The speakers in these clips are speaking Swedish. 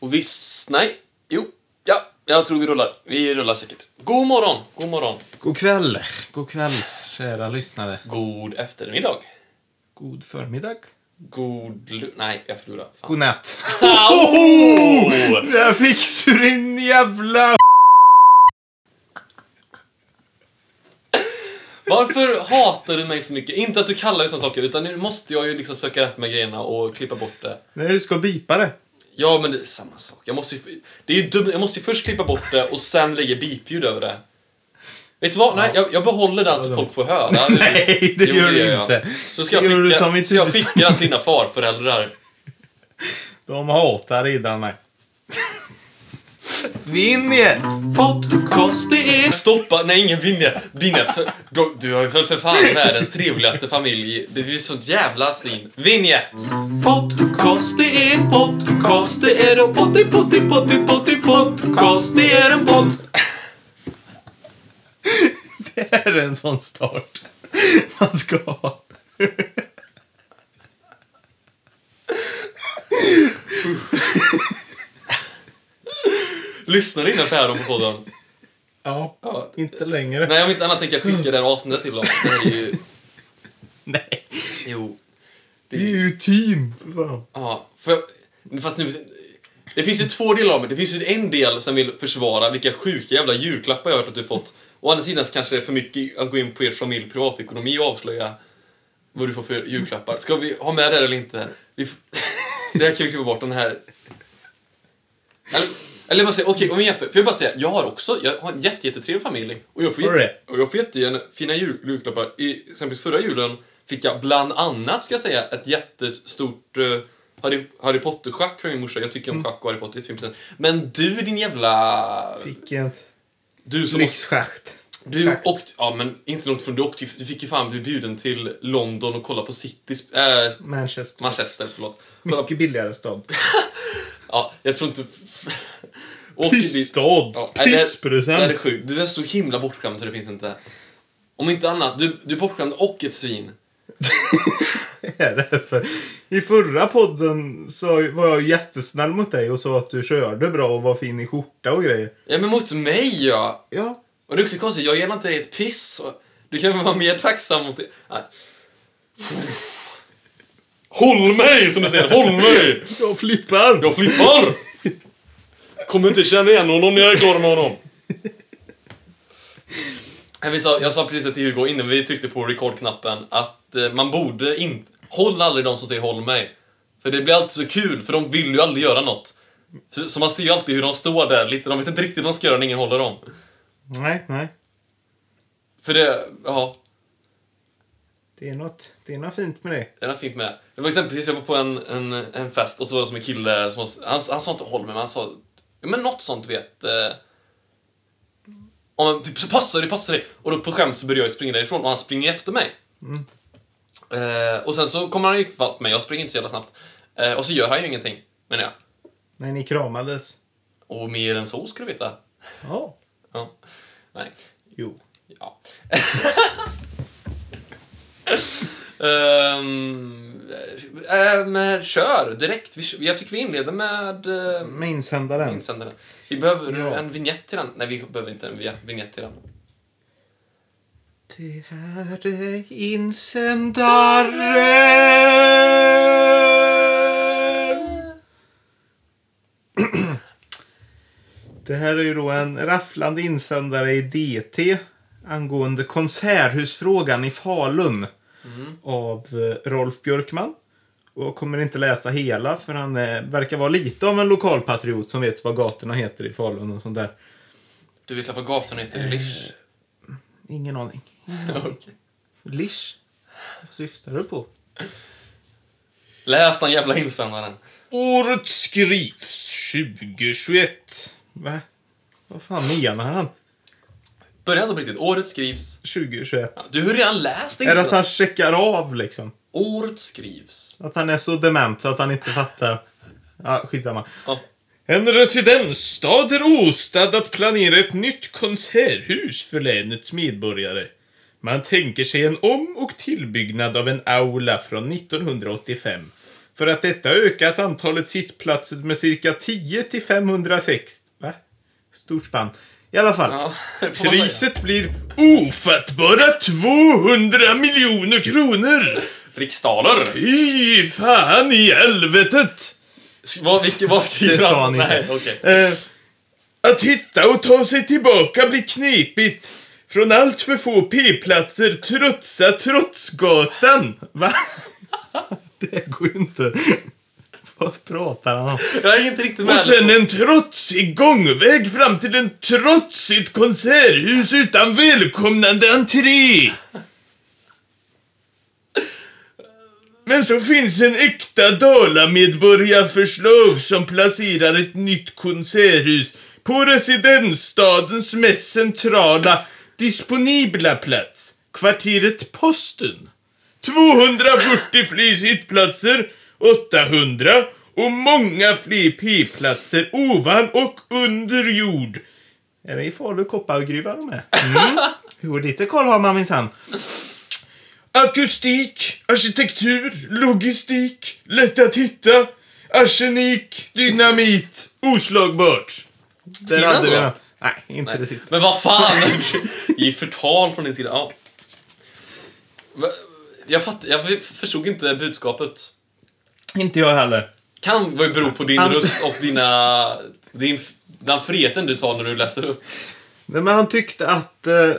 Och visst, nej, jo, ja, jag tror vi rullar. Vi rullar säkert. God morgon, god morgon. God kväll, god kväll, kära lyssnare. God eftermiddag. God förmiddag. God lu- Nej, jag förlorade. Fan. God natt. Oh! Där fick du din jävla... Varför hatar du mig så mycket? Inte att du kallar mig sådana saker, utan nu måste jag ju liksom söka rätt med grejerna och klippa bort det. Nej, du ska bipa det. Ja, men det är samma sak. Jag måste ju, det är ju dumt. Jag måste ju först klippa bort det och sen lägga bipljud över det. Vet du vad? Nej, jag, jag behåller den så folk får höra. Nej, det Jo, gör du jag. inte. Så ska jag du skicka, så jag skickar den till dina farföräldrar. De hatar redan igen! Podcast det är... Stoppa! Nej, ingen vinner. Vinner för, du, du har ju väl för fan världens trevligaste familj. Det är ju sånt jävla svin. Vinjett! Podcast det är podcast. Det är en potti potti potti potti podcast. Det är en podd. Det är en sån start man ska ha. Lyssnar dina päron på podden? Ja, Ja. inte längre. Nej, om inte annat tänker jag skicka det här avsnittet till dem. Det är ju... Nej. Jo. Vi är ju team, för fan. Ja, för... Fast nu... Det finns ju två delar av mig. Det finns ju en del som vill försvara vilka sjuka jävla julklappar jag har hört att du fått. Å andra sidan så kanske det är för mycket att gå in på er familj privatekonomi och avslöja vad du får för julklappar. Ska vi ha med det eller inte? Vi det här kan vi klippa bort, den här... Eller, eller bara säga, okej, om vi jämför. Får jag bara säga, jag har också, jag har en jätte, jättetrevlig familj. Och jag får, Har du och jag får jättegärna fina jul, julklappar. I, exempelvis förra julen fick jag bland annat, ska jag säga, ett jättestort uh, Harry, Harry Potter-schack från min morsa. Jag tycker om schack och Harry Potter, jättefint. Men du din jävla... Fick ett Du som måste, lyxschacht. du åkte, ja men inte långt från, du åkte du fick ju fan bli bjuden till London och kolla på City, äh, Manchester. Manchester, förlåt. Kolla, Mycket billigare stad. ja, jag tror inte... Dit- Pissstad! Ja, nej, det, det är Pisspresent! sjukt. Du är så himla bortskämd så det finns inte. Om inte annat, du, du är bortskämd och ett svin. är det för? I förra podden så var jag jättesnäll mot dig och sa att du körde bra och var fin i skjorta och grejer. Ja, men mot mig ja. Ja. Och det är också konstigt, jag ger inte dig ett piss. Och Du kan väl vara mer tacksam mot det. Nej. Håll mig, som du säger. Håll mig! Jag flippar! Jag flippar! Kommer inte känna igen honom när jag är klar med honom. Jag, sa, jag sa precis till Hugo innan vi tryckte på record-knappen att eh, man borde inte... Håll aldrig de som säger håll mig. För det blir alltid så kul, för de vill ju aldrig göra något. Så, så man ser ju alltid hur de står där lite, de vet inte riktigt vad de ska göra när ingen håller dem. Nej, nej. För det, ja, Det är något, det är något fint med det. det är fint med det. Det var exempelvis, jag var på en, en, en fest och så var det som en kille som han, han sa inte håll mig, men han sa, men något sånt vet. Eh, om, typ, så passa dig, passa dig. Och då på skämt så började jag springa därifrån och han springer efter mig. Eh, och sen så kommer han ifatt mig, jag springer inte så jävla snabbt. Eh, och så gör han ju ingenting, menar jag. Nej, ni kramades. Och mer än så ska du veta. Ja. Ja. Nej. Jo. Ja. Ehm, äh, men kör direkt. Vi, jag tycker vi inleder med uh, Med insändaren. insändaren. Vi behöver Ja. en vignett till den. Nej, vi behöver inte en vi- vignett till den. Det här är insändaren! Det här är ju då en rafflande insändare i DT angående konserthusfrågan i Falun av eh, Rolf Björkman. Och jag kommer inte läsa hela för han eh, verkar vara lite av en lokalpatriot som vet vad gatorna heter i Falun och sånt där. Du vet vad gatan heter? Eh, Lisch? Ingen aning. Okej. Lisch? Vad syftar du på? Läs den jävla insändaren. Året skrivs 2021. Va? Vad fan menar han? Börja alltså på riktigt. Året skrivs... 2021. Du har redan läst Är det att han checkar av liksom? Året skrivs. Att han är så dement så att han inte fattar? Ja, skitsamma. Ja. En residensstad är åstad att planera ett nytt konserthus för länets medborgare. Man tänker sig en om och tillbyggnad av en aula från 1985 För att detta ökas antalet sittplatser med cirka 10 till 506. Va? Stort spann. I alla fall. Ja. Priset blir ofattbara 200 miljoner kronor! Riksdaler. Fy fan i helvetet! Vad, vilket, vad skriver han inte. Nej, okej. Eh, att hitta och ta sig tillbaka blir knepigt. Från allt för få p-platser trotsa Trotsgatan. Va? Det går ju inte. Vad pratar han om? Jag är inte riktigt med. Och sen en trotsig gångväg fram till en trotsigt konserthus utan välkomnande entré. Men så finns en äkta Dalamedborgarförslag som placerar ett nytt konserthus på residensstadens mest centrala disponibla plats, kvarteret Posten. 240 fler sittplatser, 800 och många fler p-platser ovan och under jord. Är det i Falu koppargruva de är? Mm. Jo, lite koll har man minsann. Akustik, arkitektur, logistik, lätt att hitta, arsenik, dynamit, oslagbart. Där hade vi den. Nej, inte det Nej. sista. Men vad fan! I förtal från din sida. Ja. Jag, fatt, jag förstod inte budskapet. Inte jag heller. Kan vad bero på din Han- röst och dina... Din, den friheten du tar när du läser upp. Nej, men han tyckte att eh,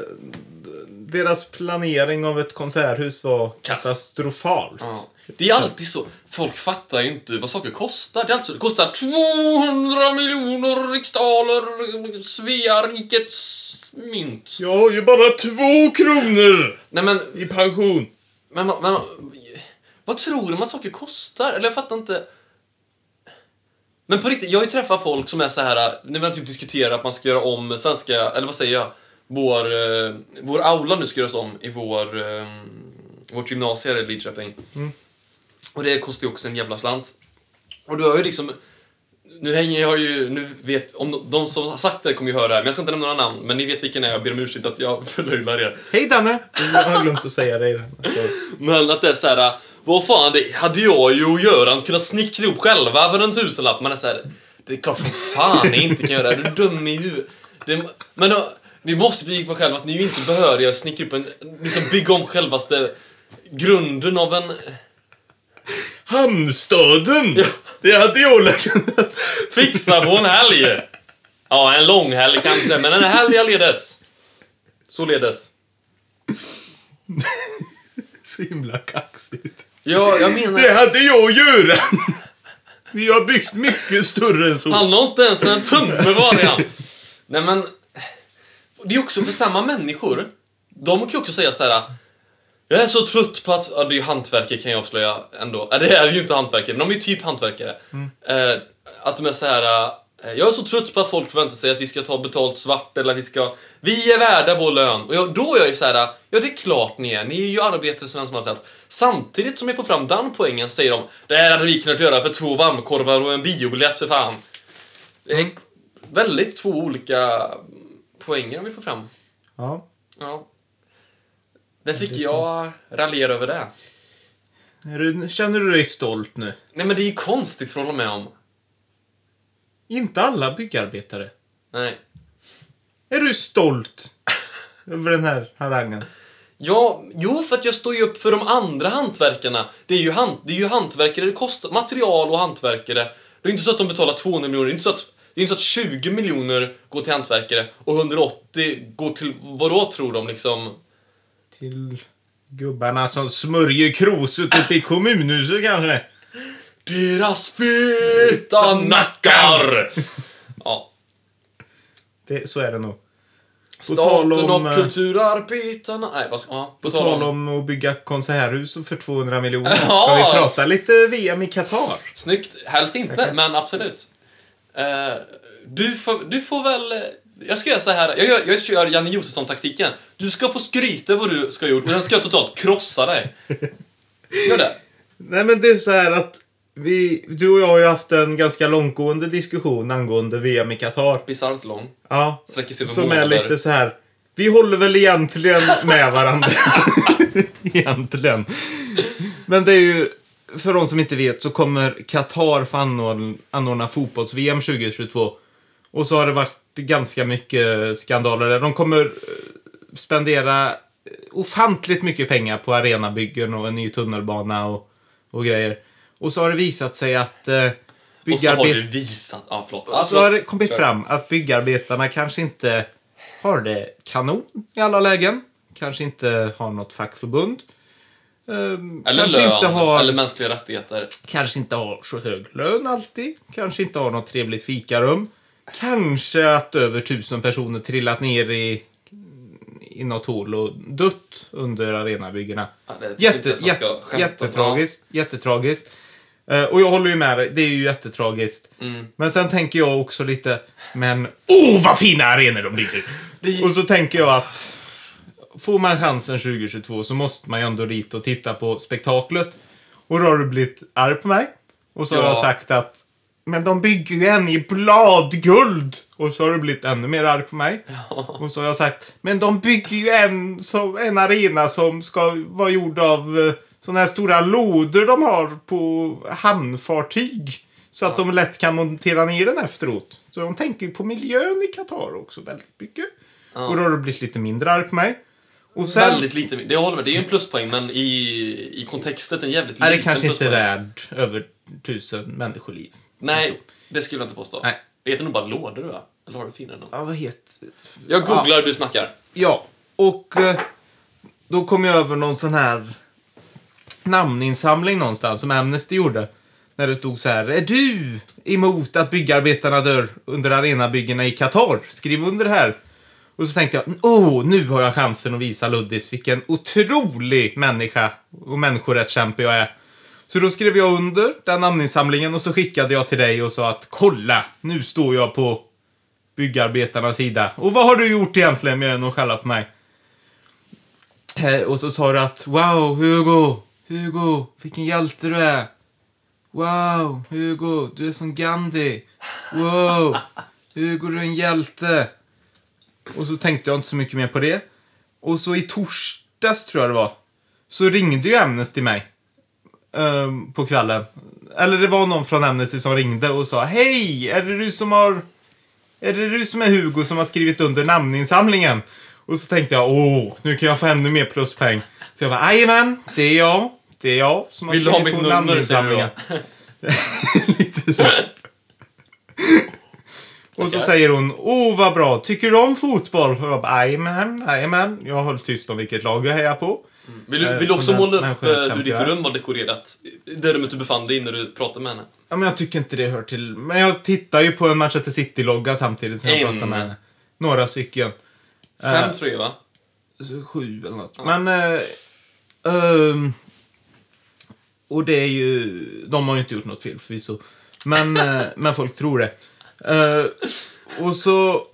deras planering av ett konserthus var Kass. katastrofalt. Ja. Det är alltid så. Folk fattar ju inte vad saker kostar. Det, är alltså, det kostar 200 miljoner riksdaler, Svea rikets mynt. Jag har ju bara två kronor Nej men, i pension. men, men vad tror de att saker kostar? Eller jag fattar inte. Men på riktigt, jag har ju träffat folk som är så här när man typ diskuterar att man ska göra om svenska, eller vad säger jag? Vår, eh, vår aula nu ska göras om i vår, eh, vårt gymnasium här i Lidköping. Och det kostar ju också en jävla slant. Och då har ju liksom... Nu hänger jag ju... Nu vet, om de, de som har sagt det kommer ju höra det här, men jag ska inte nämna några namn. Men ni vet vilken det är, jag ber om ursäkt att jag förlöjligar er. Hej Danne! Jag har glömt att säga det. Men att det är så här, vad fan, det hade jag ju och Göran kunnat snickra ihop själva för en tusenlapp. Man är så här, det är klart som fan ni inte kan göra det. Är du dum i huvudet? Det, men då, ni måste bli på själva att ni är ju inte behöriga att snickra upp en, liksom bygga om självaste grunden av en... Hamnstaden! Ja. Det hade jag kunnat. Fixa på en helg. Ja, en lång helg kanske, men en helg alledes. Således. Så himla kaxigt. Ja, jag menar... Det hade jag och Göran. Vi har byggt mycket större än så. Han har inte ens en tumme var han. Nej men... Det är också för samma människor. De kan ju också säga så här. Jag är så trött på att... Ja, det är ju hantverkare kan jag avslöja ändå. Ja, det är ju inte hantverkare, men de är ju typ hantverkare. Eh, att de är så här. eh, Jag är så trött på att folk förväntar sig att vi ska ta betalt svart eller vi ska... Vi är värda vår lön. Och jag, då är jag ju så här. Ja, det är klart ni är. Ni är ju arbetare som som helst. Samtidigt som jag får fram den poängen säger de Det här hade vi kunnat göra för två varmkorvar och en biobiljett för fan. Det är väldigt två olika poänger vi får fram. Ja. Ja. Det fick jag raljera över det. Du, känner du dig stolt nu? Nej men det är ju konstigt för att hålla med om. Inte alla byggarbetare. Nej. Är du stolt över den här harangen? Ja, jo för att jag står ju upp för de andra hantverkarna. Det är ju, hant, det är ju hantverkare, det kostar material och hantverkare. Det är inte så att de betalar 200 miljoner, det är inte så att, det är inte så att 20 miljoner går till hantverkare och 180 går till, vad då tror de liksom? Till gubbarna som smörjer kroset uppe i kommunhuset kanske? Deras feta nackar! Ja. Det, så är det nog. På Staten om, och eh, kulturarbetarna... Nej, vad ska... Ja, På tal om att bygga konserthus för 200 miljoner. Ska vi prata lite VM i Qatar? Snyggt. Helst inte, men absolut. Eh, du, får, du får väl... Jag ska göra så här. Jag, gör, jag kör Janne Josefsson-taktiken. Du ska få skryta vad du ska ha gjort och sen ska jag totalt krossa dig. Gör det. Nej men det är så här att vi, du och jag har ju haft en ganska långtgående diskussion angående VM i Qatar. Bisarrt lång. Ja. Sträcker sig över Som är månader. lite så här. Vi håller väl egentligen med varandra. egentligen. Men det är ju för de som inte vet så kommer Qatar få anordna, anordna fotbolls-VM 2022. Och så har det varit ganska mycket skandaler. De kommer eh, spendera ofantligt mycket pengar på arenabyggen och en ny tunnelbana och, och grejer. Och så har det visat sig att eh, Och så har byggarbet- du visat... Ja, förlåt. och så har det kommit fram att byggarbetarna kanske inte har det kanon i alla lägen. Kanske inte har något fackförbund. Ehm, Eller kanske, lön, inte har, eller mänskliga rättigheter. kanske inte har så hög lön alltid. Kanske inte har något trevligt fikarum. Kanske att över tusen personer trillat ner i, i något hål och dött under arenabyggena. Ja, jag Jätte, inte att man ska jätte, skämta om. jättetragiskt. Jättetragiskt. Eh, och jag håller ju med dig, det är ju jättetragiskt. Mm. Men sen tänker jag också lite, men åh vad fina arenor de bygger! Det- Och så tänker jag att får man chansen 2022 så måste man ju ändå dit och titta på spektaklet. Och då har du blivit arg på mig. Och så har Ja. jag sagt att men de bygger ju en i bladguld! Och så har du blivit ännu mer arg på mig. Och så har jag sagt, men de bygger ju en, som, en arena som ska vara gjord av eh, såna här stora lådor de har på hamnfartyg. Så att de lätt kan montera ner den efteråt. Så de tänker ju på miljön i Qatar också väldigt mycket. Ja. Och då har du blivit lite mindre arg på mig. Och sen... Väldigt lite. Det jag håller med. Det är ju en pluspoäng, men i, i kontextet en jävligt är det liten kanske inte pluspoäng. värd över tusen människoliv. Nej, det skulle jag inte påstå. Nej. Det heter nog bara lådor, va? Eller har du finare namn? Ja, vad heter... Jag googlar, du snackar. Ja, och eh, då kom jag över någon sån här namninsamling någonstans som Amnesty gjorde. När det stod så här, är du emot att byggarbetarna dör under arenabyggena i Qatar? Skriv under här. Och så tänkte jag, åh, nu har jag chansen att visa Luddis vilken otrolig människa och människorättskämpe jag är. Så då skrev jag under den namninsamlingen och så skickade jag till dig och sa att kolla, nu står jag på byggarbetarnas sida. Och vad har du gjort egentligen mer än att skälla på mig? Eh, och så sa du att wow, Hugo, Hugo, vilken hjälte du är. Wow, Hugo, du är som Gandhi. Wow, Hugo, du är en hjälte. Och så tänkte jag inte så mycket mer på det. Och så i torsdags, tror jag det var, så ringde ju Amnesty mig ehm, på kvällen. Eller det var någon från Amnesty som ringde och sa Hej, är det du som har... Är det du som är Hugo som har skrivit under namninsamlingen? Och så tänkte jag, åh, nu kan jag få ännu mer pluspoäng. Så jag bara, jajamän, det är jag. Det är jag som har Vill du ha skrivit mitt på namninsamlingen. Lite så. Och så säger hon, åh vad bra, tycker du om fotboll? Och jag bara, jajamän, jajamän. Jag höll tyst om vilket lag jag hejar på. Vill du, Eh, vill du också måla upp eh, hur ditt rum var dekorerat? Det rummet du befann dig i när du pratade med henne? Ja, men jag tycker inte det hör till. Men jag tittar ju på en Manchester City-logga samtidigt som jag pratar med henne. Några stycken. Fem Eh, tror jag, va? Sju eller något. Men... Eh, ehm, och det är ju... De har ju inte gjort något fel förvisso. Men, men folk tror det. Eh, och så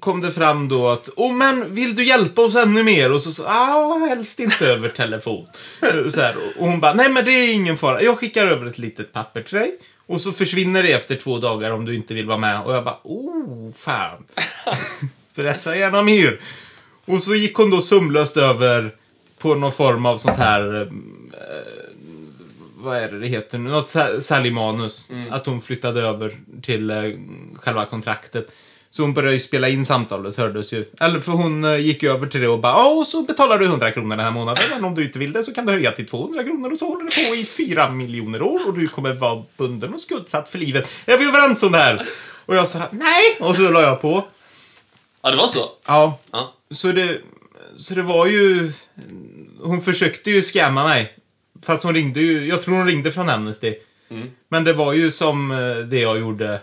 kom det fram då att Åh men vill du hjälpa oss ännu mer? Och så sa ah, helst inte över telefon. Så här, och hon bara Nej men det är ingen fara. Jag skickar över ett litet papper till dig. Och så försvinner det efter två dagar om du inte vill vara med. Och jag bara Oh fan. Berätta gärna mer. Och så gick hon då sömlöst över på någon form av sånt här... eh, vad är det det heter nu? Något sä- säljmanus. Att hon flyttade över till eh, själva kontraktet. Så hon började ju spela in samtalet, hördes ju. Eller för hon eh, gick över till det och bara och så betalar du 100 kronor den här månaden. Men om du inte vill det så kan du höja till 200 kronor och så håller det på i fyra miljoner år och du kommer vara bunden och skuldsatt för livet. Är vi överens om det här? Och jag sa nej! Och så la jag på. Ja, det var så? Ja, Ja. så det, så det var ju... Hon försökte ju scamma mig. Fast hon ringde ju... Jag tror hon ringde från Amnesty. Mm. Men det var ju som eh, det jag gjorde.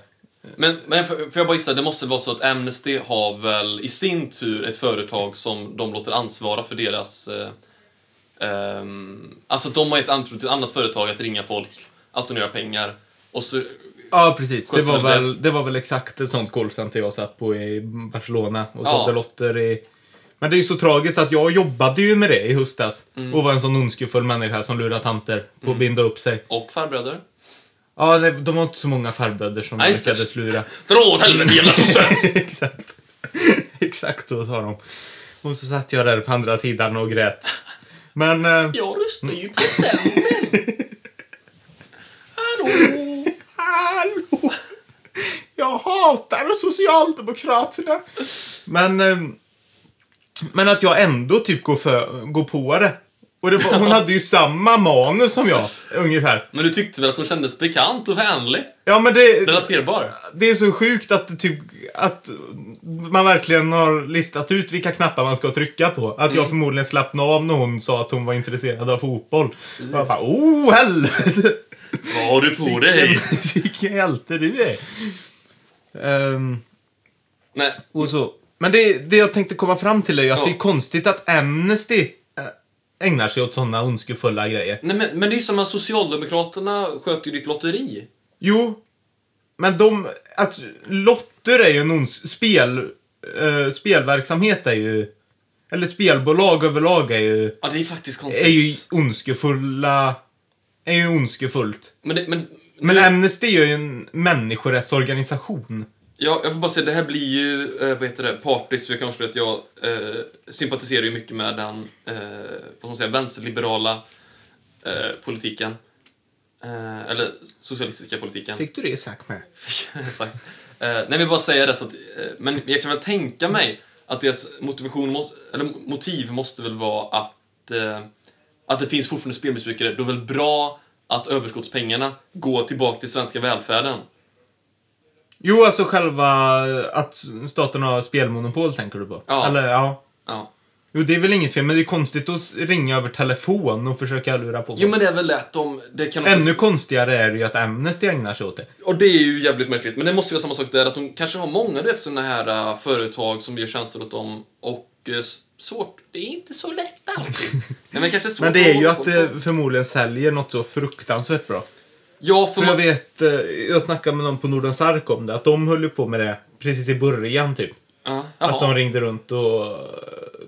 Men, men för, för jag bara gissa, det måste vara så att Amnesty har väl i sin tur ett företag som de låter ansvara för deras... Eh, ehm, alltså de har ett ansvar till ett annat företag att ringa folk, att donera pengar. Och så... Ja, precis. Det var, väl, det var väl exakt ett sånt callcenter jag satt på i Barcelona och Ja. sålde lotter i... Men det är ju så tragiskt att jag jobbade ju med det i höstas. Mm. Och var en sån ondskefull människa som lurar tanter på att binda upp sig. Och farbröder. Ja, nej, de var inte så många farbröder som Nej, lyckades lura. Dra åt helvete jävla sosse! Exakt. Exakt så sa de. Och så satt jag där på andra sidan och grät. Men... Eh, Jag röstade ju på Centern. Hallå! Hallå! Jag hatar Socialdemokraterna! Men... eh, Men att jag ändå typ går, för, går på det. Och var, hon hade ju samma manus som jag, ungefär. Men du tyckte väl att hon kändes bekant och vänlig? Ja, men det, Relaterbar? det är så sjukt att, det typ, att man verkligen har listat ut vilka knappar man ska trycka på. Att jag förmodligen slappnade av när hon sa att hon var intresserad av fotboll. Och jag bara, oh helvete! Vad har du på dig? Vilken hjälte du är. Ehm, Nej, och så. Men det, det jag tänkte komma fram till är ju att Ja. det är konstigt att Amnesty ägnar sig åt sådana ondskefulla grejer. nej men, men det är som att Socialdemokraterna sköter ju ditt lotteri. Jo, men de... Att lotter är ju en ons... Spel... eh, spelverksamhet är ju... Eller spelbolag överlag är ju... Ja, det är faktiskt konstigt. Är ju ondskefulla... Är ju ondskefullt. Men, det, men, Men nu, Amnesty är ju en människorättsorganisation. Ja, jag får bara säga, det här blir ju, eh, vad heter det, partiskt, för jag kanske att jag eh, sympatiserar ju mycket med den, eh, vad ska man säga, vänsterliberala eh, politiken. Eh, eller socialistiska politiken. Fick du det sagt med? Exakt. Eh, nej, jag vill bara säga det så att, eh, men jag kan väl tänka mig att deras motivation, måste, eller motiv måste väl vara att, eh, att det finns fortfarande spelmissbrukare. Då är väl bra att överskottspengarna går tillbaka till svenska välfärden. Jo, alltså själva att staten har spelmonopol tänker du på? Ja. Eller, ja. Ja. Jo, det är väl inget fel, men det är konstigt att ringa över telefon och försöka lura på Jo, folk. men det är väl lätt om... Det kan Ännu konstigare är det ju att Amnesty ägnar sig åt det. Och det är ju jävligt märkligt. Men det måste ju vara samma sak där, att de kanske har många du vet, såna här äh, företag som gör tjänster åt dem. Och s- svårt, det är inte så lätt alltid. Nej, men kanske svårt Men det är ju att det förmodligen säljer något så fruktansvärt bra. Ja, för För jag man... vet, eh, jag snackade med någon på Nordens Ark om det, att de höll ju på med det precis i början typ. Ja, Att de ringde runt och... eh,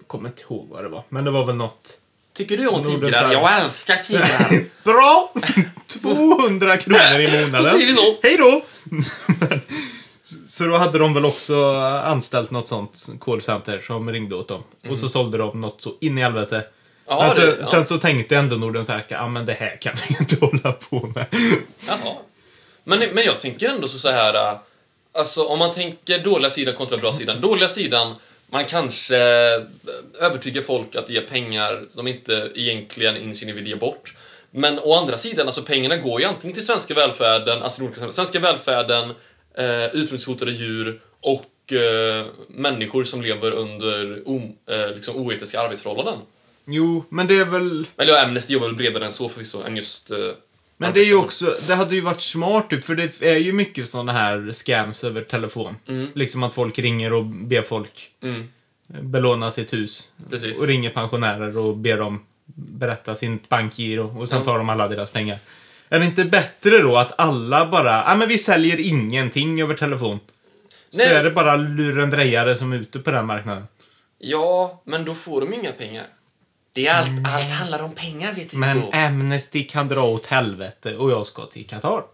Kommer inte ihåg vad det var. Men det var väl något. Tycker du om tigrar? Jag älskar tigrar. Bra! 200 kronor i månaden. Då säger vi så. Hej då! Så då hade de väl också anställt något sånt callcenter som ringde åt dem. Och så sålde de något så in i helvete. Ja, alltså, det, ja. Sen så tänkte ändå Nordens Ark, ja men det här kan vi inte hålla på med. Jaha. Men, men jag tänker ändå så, så här... äh, Alltså om man tänker dåliga sidan kontra bra sidan. Dåliga sidan, man kanske äh, övertygar folk att ge pengar de inte egentligen inne vill ge bort. Men å andra sidan, alltså pengarna går ju antingen till svenska välfärden, alltså olika- svenska välfärden, eh, utrotningshotade djur och eh, människor som lever under o, eh, liksom oetiska arbetsförhållanden. Jo, men det är väl... Eller ja, Amnesty jobbar väl bredare än så förvisso, än just... Eh, Men det är ju också, det hade ju varit smart typ, för det är ju mycket sådana här scams över telefon. Mm. Liksom att folk ringer och ber folk Mm, belåna sitt hus. precis. Och ringer pensionärer och ber dem berätta sin bankgiro och sen tar de alla deras pengar. Är det inte bättre då att alla bara, ja ah, men vi säljer ingenting över telefon. Så Nej. är det bara lurendrejare som är ute på den marknaden. Ja, men då får de inga pengar. Det är allt, allt handlar om pengar, vet du. Men. Amnesty kan dra åt helvete och jag ska till Qatar.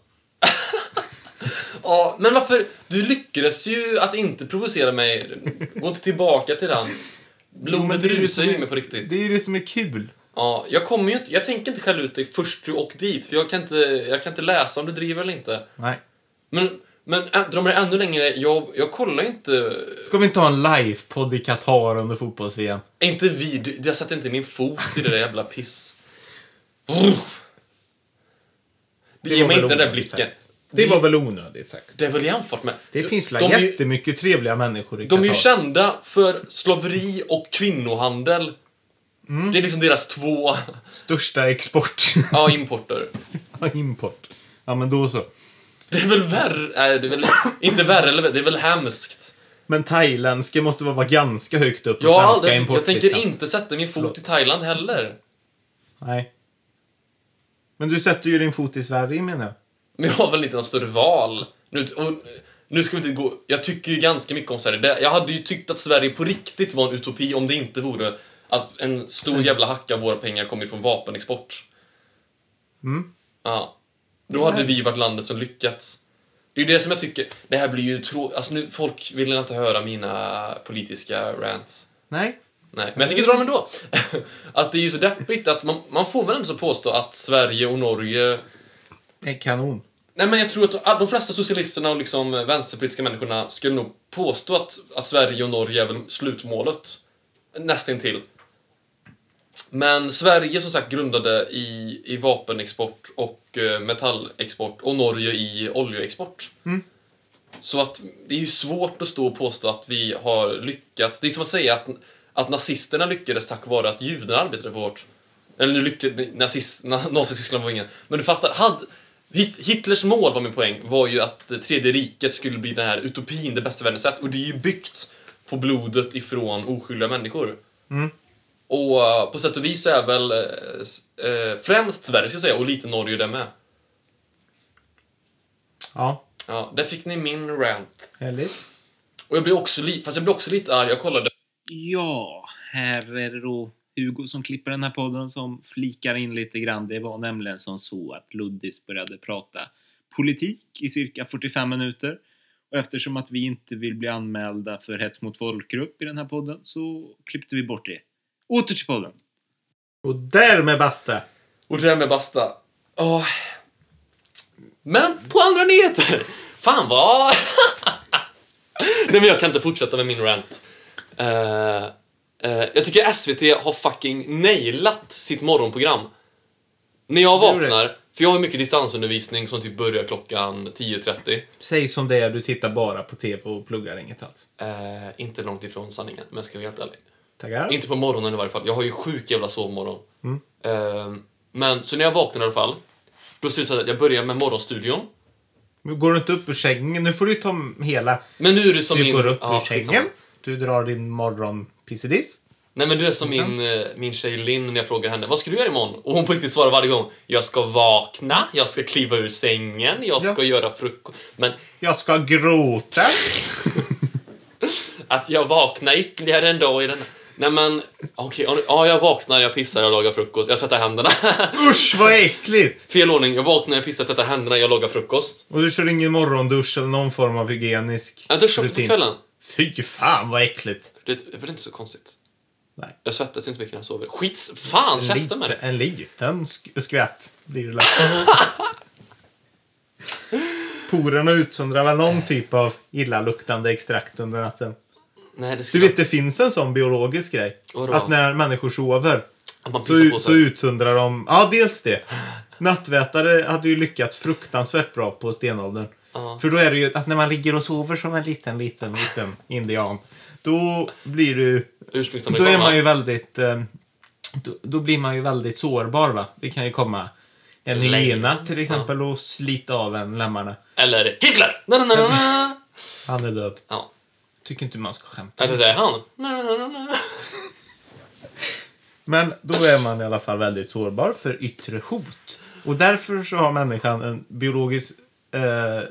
Ja, men varför? Du lyckades ju att inte provocera mig. Gå inte tillbaka till den. Blodet rusar ju mig på riktigt. Det är ju det som är kul. Ja, jag kommer ju inte, jag tänker inte skälla ut dig först du åkt dit, för jag kan inte, jag kan inte läsa om du driver eller inte. Nej. Men, men ä- drar man det ännu längre, jag, jag kollar inte... Ska vi inte ha en livepodd i Qatar under fotbolls-VM? Är inte vi, du, jag sätter inte min fot i det där jävla piss. Brr. Det ger mig väl inte den där blicken. sagt. Det var väl onödigt sagt. Det är väl jämfört med... Det finns de, de är ju- jättemycket trevliga människor i De är ju Qatar. kända för slaveri och kvinnohandel. Mm. Det är liksom deras två Största export. ja, importer. Import. Ja, men då så. Det är väl värre... Nej, det är väl inte värre, eller det är väl hemskt. Men thailändska måste väl vara ganska högt upp på Jag, har svenska jag importlistan. tänker inte sätta min fot Förlåt. i Thailand heller. Nej. Men du sätter ju din fot i Sverige menar jag. Men jag har väl inte något större val. Nu, och, nu ska vi inte gå... Jag tycker ju ganska mycket om Sverige. Det- Jag hade ju tyckt att Sverige på riktigt var en utopi om det inte vore att en stor jävla hacka av våra pengar kommer från vapenexport. Mm. Ja. Då hade vi varit landet som lyckats. Det är ju det som jag tycker, det här blir ju trå... Alltså nu, folk vill inte höra mina politiska rants. Nej. Nej, men jag tänker dra dem ändå. att det är ju så deppigt att man, man får väl ändå så påstå att Sverige och Norge är kanon. Nej, men jag tror att de flesta socialisterna och liksom vänsterpolitiska människorna skulle nog påstå att, att Sverige och Norge är väl slutmålet. Nästintill. Men Sverige som sagt grundade i, i vapenexport och eh, metallexport och Norge i oljeexport. Så att det är ju svårt att stå och påstå att vi har lyckats. Det är som att säga att, att nazisterna lyckades tack vare att judarna arbetade för hårt. Eller nu lyckades nazist, na, Nazityskland var ingen. Men du fattar, hade, Hit- Hitlers mål var min poäng, var ju att tredje riket skulle bli den här utopin, det bästa världen sett. Och det är ju byggt på blodet ifrån oskyldiga människor. Och eh, på sätt och vis så är väl eh, eh, främst Sverige, ska jag säga, och lite Norge det med. Ja, Ja, där fick ni min rant. härligt. Och jag blir också, li- fast jag blir också lite arg. Jag kollade Ja, här är det då Hugo som klipper den här podden som flikar in lite grann. Det var nämligen som så att Luddis började prata politik i cirka 45 minuter. Och eftersom att vi inte vill bli anmälda för hets mot folkgrupp i den här podden så klippte vi bort det. Åter till podden. Och därmed basta. Och det där med basta. Åh. Men på andra nyheter. Fan vad... Nej men jag kan inte fortsätta med min rant. Eh, eh, jag tycker SVT har fucking nailat sitt morgonprogram. När jag vaknar, för jag har mycket distansundervisning som typ börjar klockan 10.30. Säg som det är, du tittar bara på TV och pluggar inget alls. Eh, inte långt ifrån sanningen, men jag ska vara helt ärlig. Tackar. Inte på morgonen i varje fall. Jag har ju sjuk jävla sovmorgon. Eh, men så när jag vaknar i alla fall, då ser det så att jag börjar med morgonstudion. Men Går du inte upp ur sängen? Nu får du ta hela. Men nu är det som Du min... går upp Ja, ur sängen. Du drar din morgonpissediss. Nej men du är som min, eh, min tjej Linn när jag frågar henne vad ska du göra imorgon? Och hon på riktigt svarar varje gång Jag ska vakna, jag ska kliva ur sängen, jag ska Ja. göra frukost. Men Jag ska gråta. att jag vaknar ytterligare en dag i den... Nej men, okej, ja, ja jag vaknar, jag pissar, jag lagar frukost, jag tvättar händerna. Usch vad äckligt! Fel ordning, jag vaknar, jag pissar, tvättar händerna, jag lagar frukost. Och du kör ingen morgondusch eller någon form av hygienisk Jag duschar ofta på kvällen. Fy fan vad äckligt. Det är väl inte så konstigt? Nej. Jag svettas inte mycket när jag sover. Skit, fan, En, käften med dig. en liten sk- skvätt blir det lätt. Porerna utsöndrar väl någon typ av illaluktande extrakt under natten. Nej, det Du vet, det finns en sån biologisk grej. Vadå? Att när människor sover så, så utsöndrar de... Ja, dels det. Nattvätare hade ju lyckats fruktansvärt bra på stenåldern. Ja. För då är det ju att när man ligger och sover som en liten, liten, liten indian. Då blir du... Då är man ju väldigt... Eh, då, då blir man ju väldigt sårbar, va? Det kan ju komma en hyena till exempel och slita av en lemmarna. Eller Hitler! Na, na, na, na, na. Han är död. Ja. Tycker inte man ska skämta. Eller det är han. Men då är man i alla fall väldigt sårbar för yttre hot. Och därför så har människan en biologisk eh,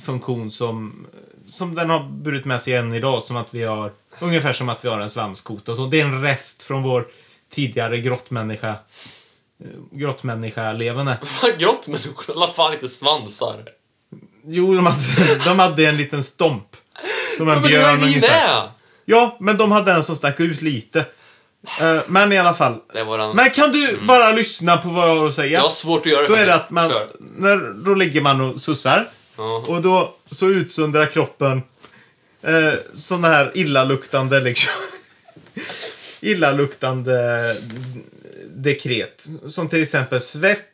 funktion som, som den har burit med sig än idag. Som att vi har, ungefär som att vi har en svanskota. Så det är en rest från vår tidigare grottmänniska. eh, Grottmänniska-levande. Vad Grottmänniskorna la fan inte svansar. Jo, de hade, de hade en liten stomp. Som en Men det har björn ju vi ungefär. med! Ja, men de hade en som stack ut lite. Eh, men i alla fall. Det den. Men kan du bara lyssna på vad jag har att säga? Jag har svårt att göra det Då är det att man, Kör. när, då ligger man och sussar. Ja. Och då så utsöndrar kroppen eh, sådana här illaluktande liksom. illaluktande dekret. Som till exempel svett,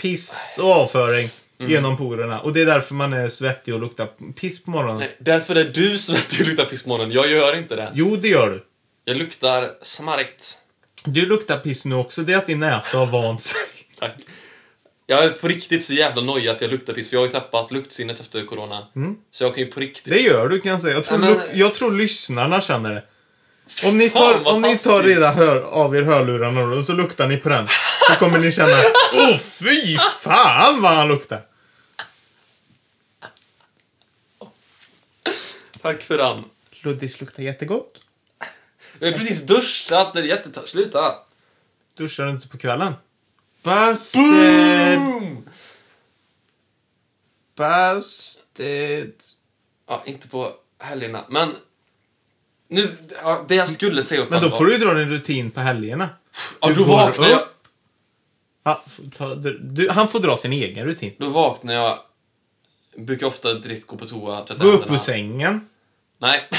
piss och avföring Mm. genom porerna. Och det är därför man är svettig och luktar piss på morgonen. Nej, därför är du svettig och luktar piss på morgonen. Jag gör inte det. Jo, det gör du. Jag luktar smarrigt. Du luktar piss nu också. Det är att din näsa har vant sig. Tack. Jag är på riktigt så jävla nojig att jag luktar piss, för jag har ju tappat luktsinnet efter corona. Så jag kan ju på riktigt... Det gör du kan jag säga. Jag tror, Ja, men- jag tror lyssnarna känner det. Om ni Fan, tar, vad om ni tar era hör, av er hörlurarna och så luktar ni på den. Så kommer ni känna, åh fy fan vad han luktar. Tack för den. Luddis luktar jättegott. Jag har precis duschat, det är jättetöntigt. Sluta! Duschar du inte på kvällen? Busted! Boom! Busted! Ja, inte på helgerna, men... Nu, ja, det jag skulle säga Men då får du ju dra din rutin på helgerna. Ja, du då vaknar jag... ta, du, han får dra sin egen rutin. Då vaknar jag. Brukar ofta direkt gå på toa. tvätta Gå upp ur sängen. Nej.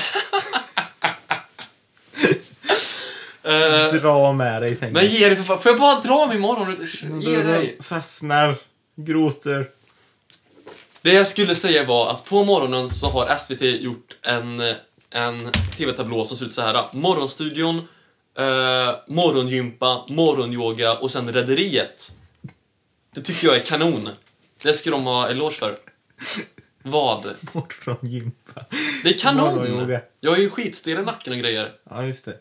Eh, Dra med dig i sängen. men ge dig för fan. Får jag bara dra min morgon? Ge dig. fastnar, gråter. Det jag skulle säga var att på morgonen så har SVT gjort en, en TV-tablå som ser ut så här. Morgonstudion, eh, morgongympa, morgonyoga och sen Rederiet. Det tycker jag är kanon. Det ska de ha eloge för. Vad? Morgongympa. Det är kanon! Morgonyoga. Jag är ju skitstel i nacken och grejer. Ja, just det.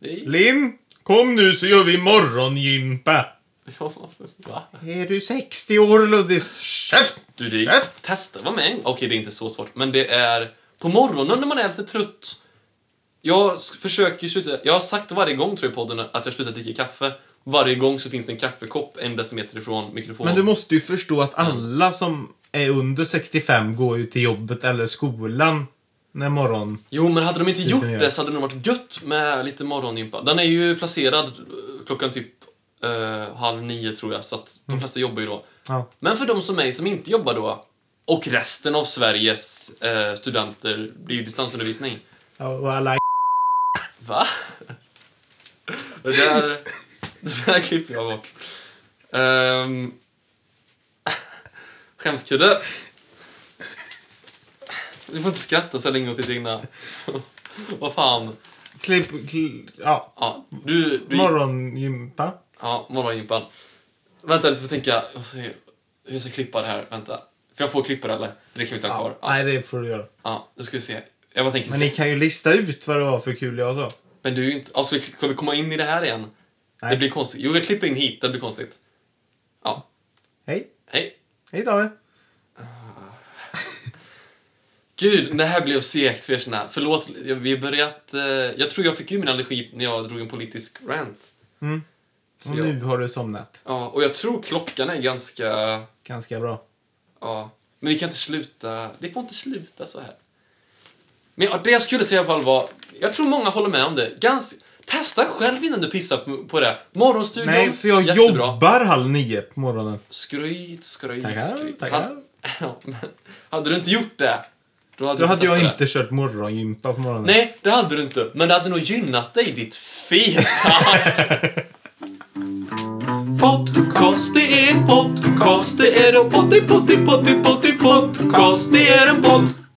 Det är... Linn, kom nu så gör vi morgongympa. Ja, va? Är du 60 år, Luddis? Käft! Du, det är... Käft! Testa, var med en Okej, det är inte så svårt. Men det är på morgonen när man är lite trött. Jag försöker ju sluta... Jag har sagt varje gång, tror jag, i podden att jag slutar dricka kaffe. Varje gång så finns det en kaffekopp en decimeter ifrån mikrofonen. Men du måste ju förstå att alla som är under 65 går ju till jobbet eller skolan när morgon... Jo, men hade de inte gjort det så hade det nog varit gött med lite morgongympa. Den är ju placerad eh, klockan typ eh, halv nio, tror jag, så att Mm. de flesta jobbar ju då. Ja. Men för de som mig som inte jobbar då, och resten av Sveriges eh, studenter, blir ju distansundervisning. Och alla Va? Det där, det där klipper jag bort. Um, skämskudde. Du får inte skratta så länge åt ditt egna... Vad fan. klipp... Kli, ja, Ja, du... du morgongympa. Ja, morgongympan. Vänta lite, får tänka. Får Hur jag ska klippa det här. Vänta. Får jag få klippa det eller? Det kan vi inte ha Ja, kvar. Ja, Nej, det får du göra. ja, nu ska vi se. Jag bara tänker... Men ni kan ju lista ut vad det var för kul jag sa. Men du är ju inte... Alltså, ska vi komma in i det här igen? Nej. Det blir konstigt. Jo, jag klipper in hit. Det blir konstigt. Ja. Hej. Hej. Hej David. Gud, det här blev segt för er såna. Förlåt, vi har börjat... Eh, jag tror jag fick ju min allergi när jag drog en politisk rant. Mm. Så Och jag, nu har du somnat. ja, och jag tror klockan är ganska... Ganska bra. Ja, men vi kan inte sluta. Det får inte sluta så här. Men det jag skulle säga i alla fall var, jag tror många håller med om det. Gans, testa själv innan du pissar på, på det. Morgonstudion, Nej, för jag jättebra. jobbar halv nio på morgonen. Skryt, skryt, Tackar, skryt. tackar. Hade, hade du inte gjort det, då hade Då du hade jag inte kört morgongympa på morgonen. det. Nej, det hade du inte. Men det hade nog gynnat dig, ditt feta Podcast, det är en podcast, det är en potti, potti, potti, potti, podcast, det är en podd.